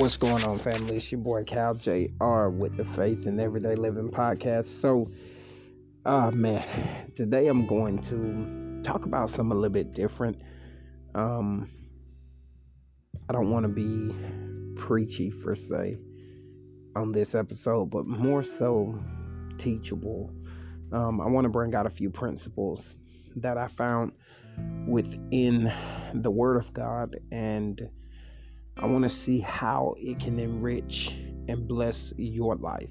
What's going on, family? It's your boy Cal Jr. with the Faith and Everyday Living podcast. So, uh man, today I'm going to talk about something a little bit different. Um, I don't want to be preachy per se on this episode, but more so teachable. Um, I want to bring out a few principles that I found within the Word of God and I want to see how it can enrich and bless your life.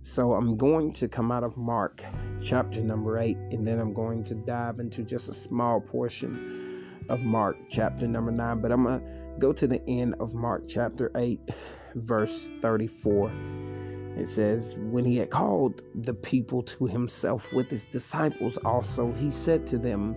So I'm going to come out of Mark chapter number 8 and then I'm going to dive into just a small portion of Mark chapter number 9, but I'm going to go to the end of Mark chapter 8 verse 34. It says, When he had called the people to himself with his disciples also, he said to them,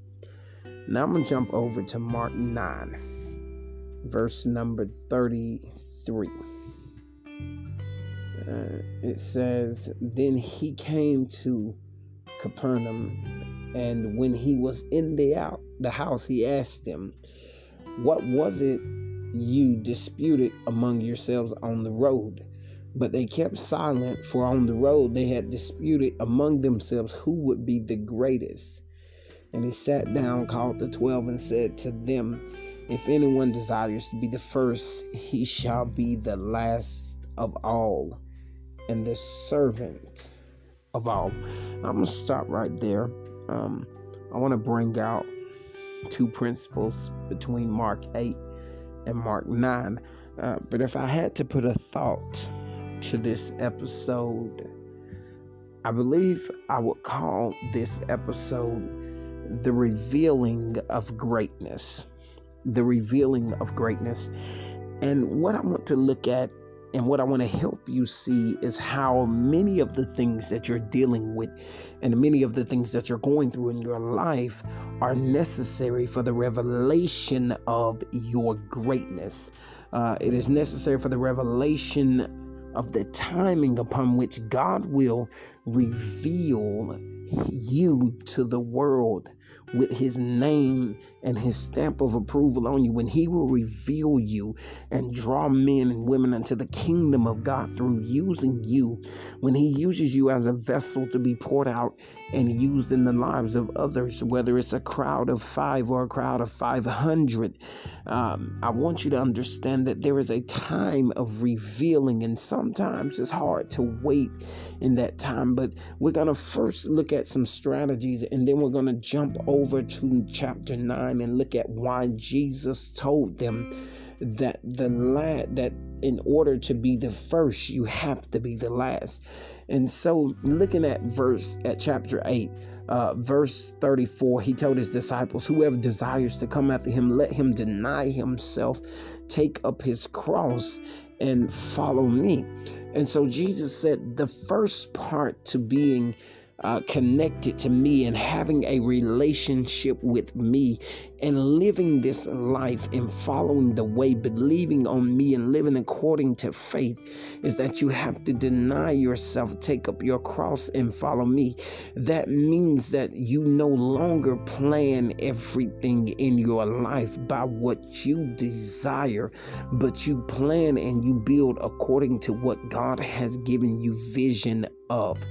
Now I'm going to jump over to Mark 9, verse number 33. Uh, it says, Then he came to Capernaum, and when he was in the, out, the house, he asked them, What was it you disputed among yourselves on the road? But they kept silent, for on the road they had disputed among themselves who would be the greatest. And he sat down, called the twelve, and said to them, If anyone desires to be the first, he shall be the last of all and the servant of all. I'm going to stop right there. Um, I want to bring out two principles between Mark 8 and Mark 9. Uh, but if I had to put a thought to this episode, I believe I would call this episode the revealing of greatness. The revealing of greatness. And what I want to look at and what I want to help you see is how many of the things that you're dealing with and many of the things that you're going through in your life are necessary for the revelation of your greatness. Uh, it is necessary for the revelation of the timing upon which God will reveal you to the world with his name and his stamp of approval on you, when he will reveal you and draw men and women into the kingdom of God through using you, when he uses you as a vessel to be poured out and used in the lives of others, whether it's a crowd of five or a crowd of 500, um, I want you to understand that there is a time of revealing, and sometimes it's hard to wait in that time. But we're going to first look at some strategies and then we're going to jump over to chapter 9 and look at why Jesus told them that the lad that in order to be the first you have to be the last. And so looking at verse at chapter 8 uh, verse 34 he told his disciples whoever desires to come after him let him deny himself take up his cross and follow me. And so Jesus said the first part to being uh, connected to me and having a relationship with me and living this life and following the way, believing on me and living according to faith is that you have to deny yourself, take up your cross and follow me. That means that you no longer plan everything in your life by what you desire, but you plan and you build according to what God has given you vision of.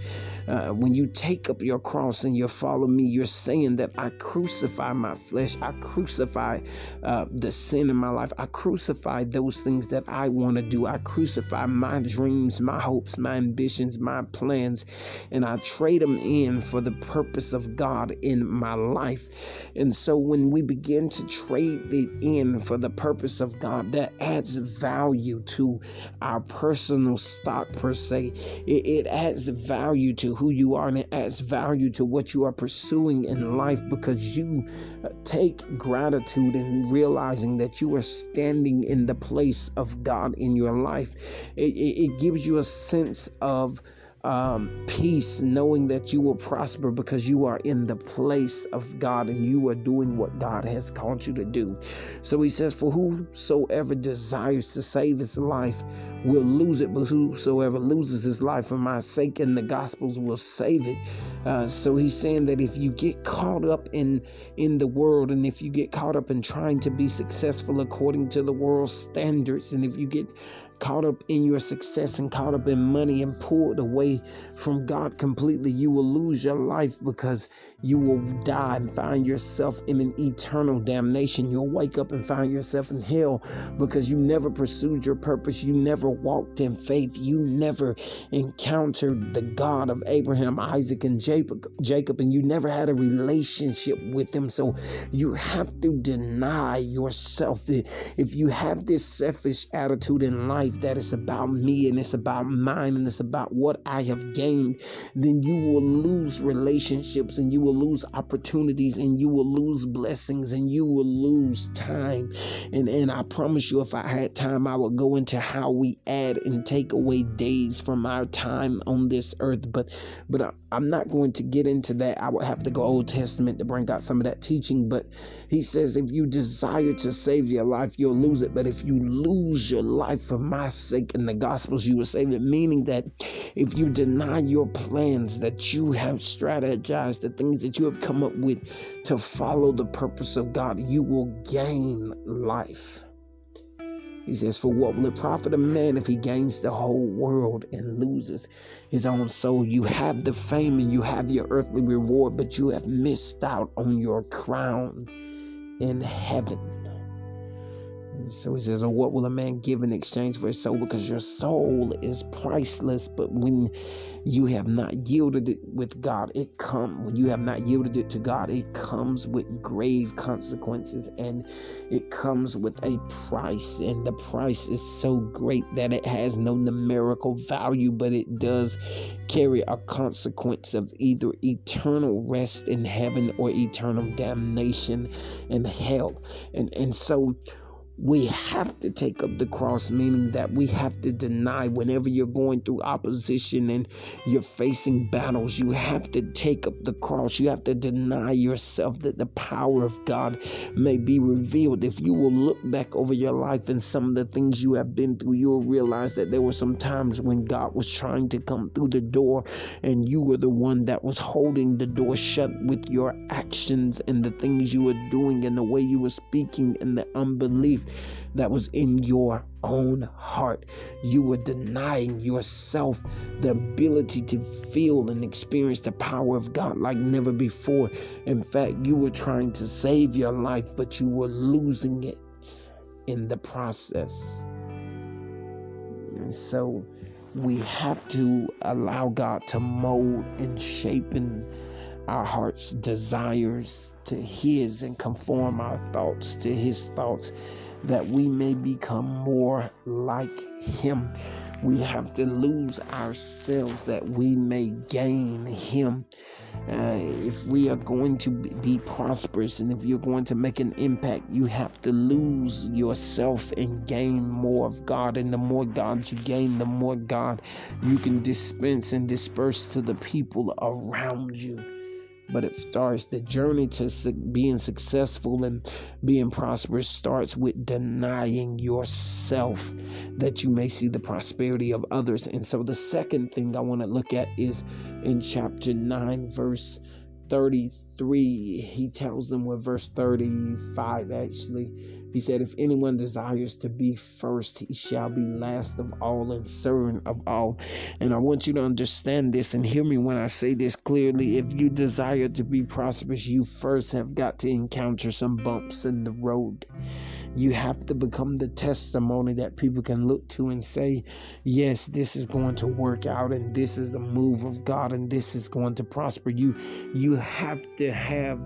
Uh, when you take up your cross and you follow me, you're saying that I crucify my flesh. I crucify uh, the sin in my life. I crucify those things that I want to do. I crucify my dreams, my hopes, my ambitions, my plans, and I trade them in for the purpose of God in my life. And so when we begin to trade it in for the purpose of God, that adds value to our personal stock per se. It, it adds value to who you are and it adds value to what you are pursuing in life because you uh, take gratitude in realizing that you are standing in the place of God in your life. It, it, it gives you a sense of um, peace, knowing that you will prosper because you are in the place of God and you are doing what God has called you to do. So he says, For whosoever desires to save his life will lose it, but whosoever loses his life for my sake and the gospels will save it. Uh, so he's saying that if you get caught up in in the world and if you get caught up in trying to be successful according to the world's standards and if you get caught up in your success and caught up in money and pulled away from God completely, you will lose your life because you will die and find yourself in an eternal damnation. You'll wake up and find yourself in hell because you never pursued your purpose. You never walked in faith. You never encountered the God of Abraham, Isaac, and Jacob, and you never had a relationship with him. So you have to deny yourself. If you have this selfish attitude in life that it's about me and it's about mine and it's about what I have gained, then you will lose relationships and you will will lose opportunities and you will lose blessings and you will lose time. And and I promise you if I had time I would go into how we add and take away days from our time on this earth. But but I, I'm not going to get into that. I would have to go Old Testament to bring out some of that teaching. But he says if you desire to save your life, you'll lose it. But if you lose your life for my sake and the gospels, you will save it. Meaning that if you deny your plans that you have strategized, the things that you have come up with to follow the purpose of God, you will gain life. He says, For what will it profit a man if he gains the whole world and loses his own soul? You have the fame and you have your earthly reward, but you have missed out on your crown in heaven. So he says, what will a man give in exchange for his soul? Because your soul is priceless. But when you have not yielded it with God, it come when you have not yielded it to God, it comes with grave consequences and it comes with a price. And the price is so great that it has no numerical value, but it does carry a consequence of either eternal rest in heaven or eternal damnation in hell. And and so we have to take up the cross, meaning that we have to deny whenever you're going through opposition and you're facing battles, you have to take up the cross. You have to deny yourself that the power of God may be revealed. If you will look back over your life and some of the things you have been through, you'll realize that there were some times when God was trying to come through the door and you were the one that was holding the door shut with your actions and the things you were doing and the way you were speaking and the unbelief that was in your own heart. You were denying yourself the ability to feel and experience the power of God like never before. In fact, you were trying to save your life, but you were losing it in the process. And so we have to allow God to mold and shape and our heart's desires to His and conform our thoughts to His thoughts that we may become more like Him. We have to lose ourselves that we may gain Him. Uh, if we are going to be prosperous and if you're going to make an impact, you have to lose yourself and gain more of God. And the more God you gain, the more God you can dispense and disperse to the people around you but it starts the journey to being successful and being prosperous starts with denying yourself that you may see the prosperity of others. And so the second thing i want to look at is in chapter 9 verse 33 he tells them with verse 35 actually he said, If anyone desires to be first, he shall be last of all and servant of all. And I want you to understand this and hear me when I say this clearly. If you desire to be prosperous, you first have got to encounter some bumps in the road. You have to become the testimony that people can look to and say, Yes, this is going to work out, and this is the move of God, and this is going to prosper. You you have to have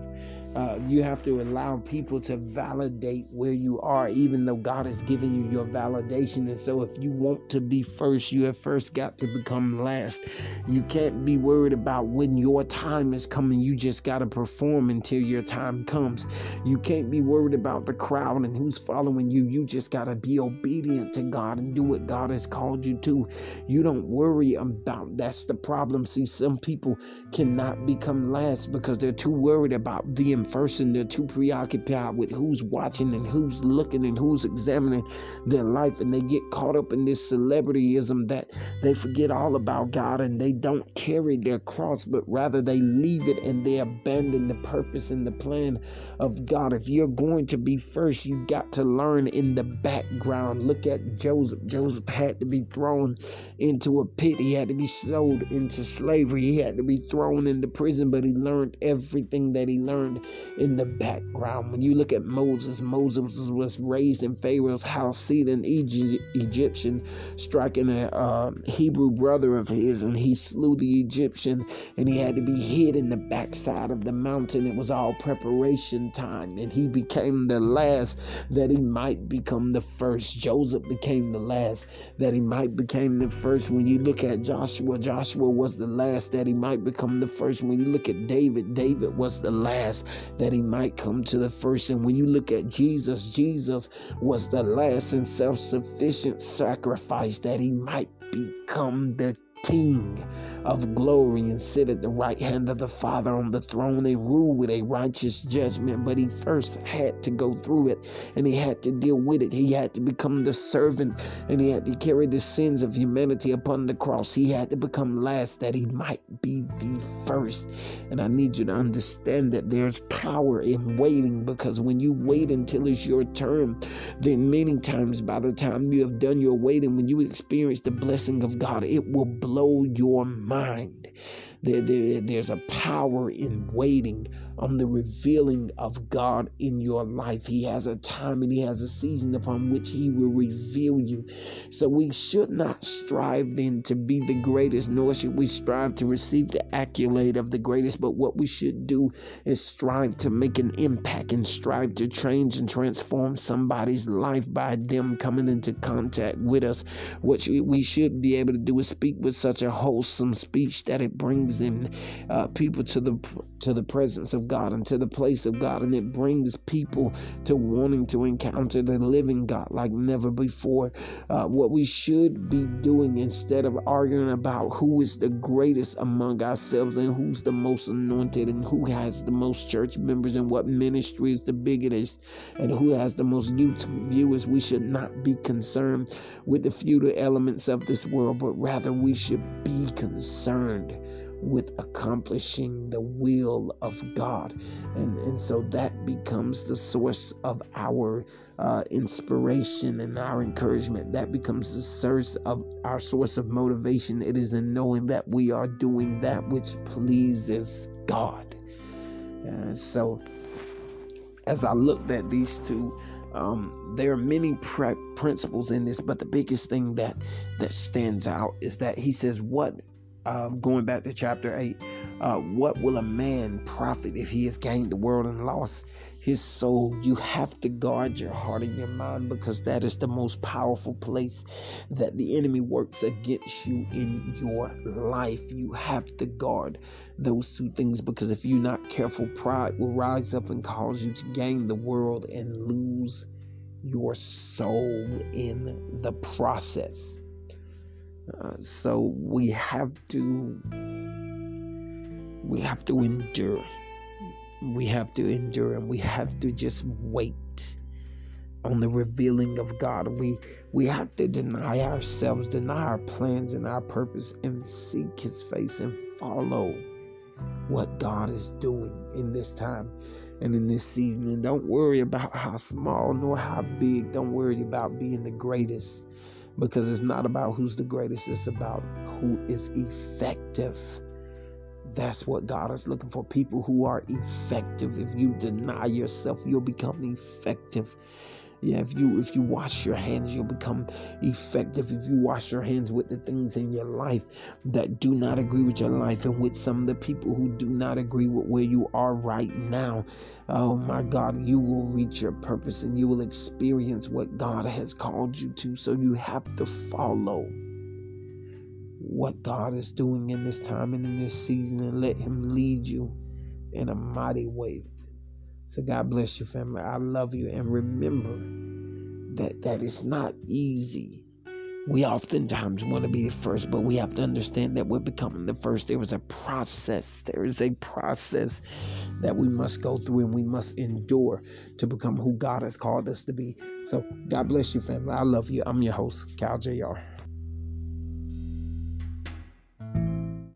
uh, you have to allow people to validate where you are, even though God has given you your validation. And so, if you want to be first, you have first got to become last. You can't be worried about when your time is coming. You just got to perform until your time comes. You can't be worried about the crowd and who's following you. You just got to be obedient to God and do what God has called you to. You don't worry about that's the problem. See, some people cannot become last because they're too worried about first and they're too preoccupied with who's watching and who's looking and who's examining their life and they get caught up in this celebrityism that they forget all about God and they don't carry their cross but rather they leave it and they abandon the purpose and the plan of God. If you're going to be first you got to learn in the background. Look at Joseph. Joseph had to be thrown into a pit. He had to be sold into slavery. He had to be thrown into prison but he learned everything that he learned in the background. When you look at Moses, Moses was raised in Pharaoh's house, seeing an Egyptian striking a uh, Hebrew brother of his, and he slew the Egyptian, and he had to be hid in the backside of the mountain. It was all preparation time, and he became the last that he might become the first. Joseph became the last that he might become the first. When you look at Joshua, Joshua was the last that he might become the first. When you look at David, David was the last that he might come to the first. And when you look at Jesus, Jesus was the last and self sufficient sacrifice that he might become the King of glory and sit at the right hand of the Father on the throne and rule with a righteous judgment. But he first had to go through it and he had to deal with it. He had to become the servant and he had to carry the sins of humanity upon the cross. He had to become last that he might be the first. And I need you to understand that there's power in waiting because when you wait until it's your turn, then many times by the time you have done your waiting, when you experience the blessing of God, it will blow your mind. There, there, there's a power in waiting on the revealing of God in your life. He has a time and He has a season upon which He will reveal you. So we should not strive then to be the greatest, nor should we strive to receive the accolade of the greatest. But what we should do is strive to make an impact and strive to change and transform somebody's life by them coming into contact with us. What we should be able to do is speak with such a wholesome speech that it brings in uh, people to the to the presence of God and to the place of God, and it brings people to wanting to encounter the living God like never before. Uh, what we should be doing instead of arguing about who is the greatest among ourselves and who's the most anointed and who has the most church members and what ministry is the biggest and who has the most YouTube viewers, we should not be concerned with the futile elements of this world, but rather we should be concerned with accomplishing the will of God. And, and so that becomes the source of our uh, inspiration and our encouragement. That becomes the source of our source of motivation. It is in knowing that we are doing that which pleases God. And so, as I looked at these two, um, there are many pre- principles in this, but the biggest thing that that stands out is that he says, "What uh, going back to chapter 8, uh, what will a man profit if he has gained the world and lost his soul? You have to guard your heart and your mind because that is the most powerful place that the enemy works against you in your life. You have to guard those two things because if you're not careful, pride will rise up and cause you to gain the world and lose your soul in the process. Uh, so we have to we have to endure. We have to endure and we have to just wait on the revealing of God. We we have to deny ourselves, deny our plans and our purpose and seek his face and follow what God is doing in this time and in this season. And don't worry about how small nor how big. Don't worry about being the greatest because it's not about who's the greatest, it's about who is effective. That's what God is looking for people who are effective. If you deny yourself, you'll become effective. Yeah, if you if you wash your hands, you'll become effective. If you wash your hands with the things in your life that do not agree with your life and with some of the people who do not agree with where you are right now, oh my God, you will reach your purpose and you will experience what God has called you to. So you have to follow what God is doing in this time and in this season and let Him lead you in a mighty way. So God bless you, family. I love you. And remember that that is not easy. We oftentimes want to be the first, but we have to understand that we're becoming the first. There is a process. There is a process that we must go through and we must endure to become who God has called us to be. So God bless you, family. I love you. I'm your host, Cal Jr.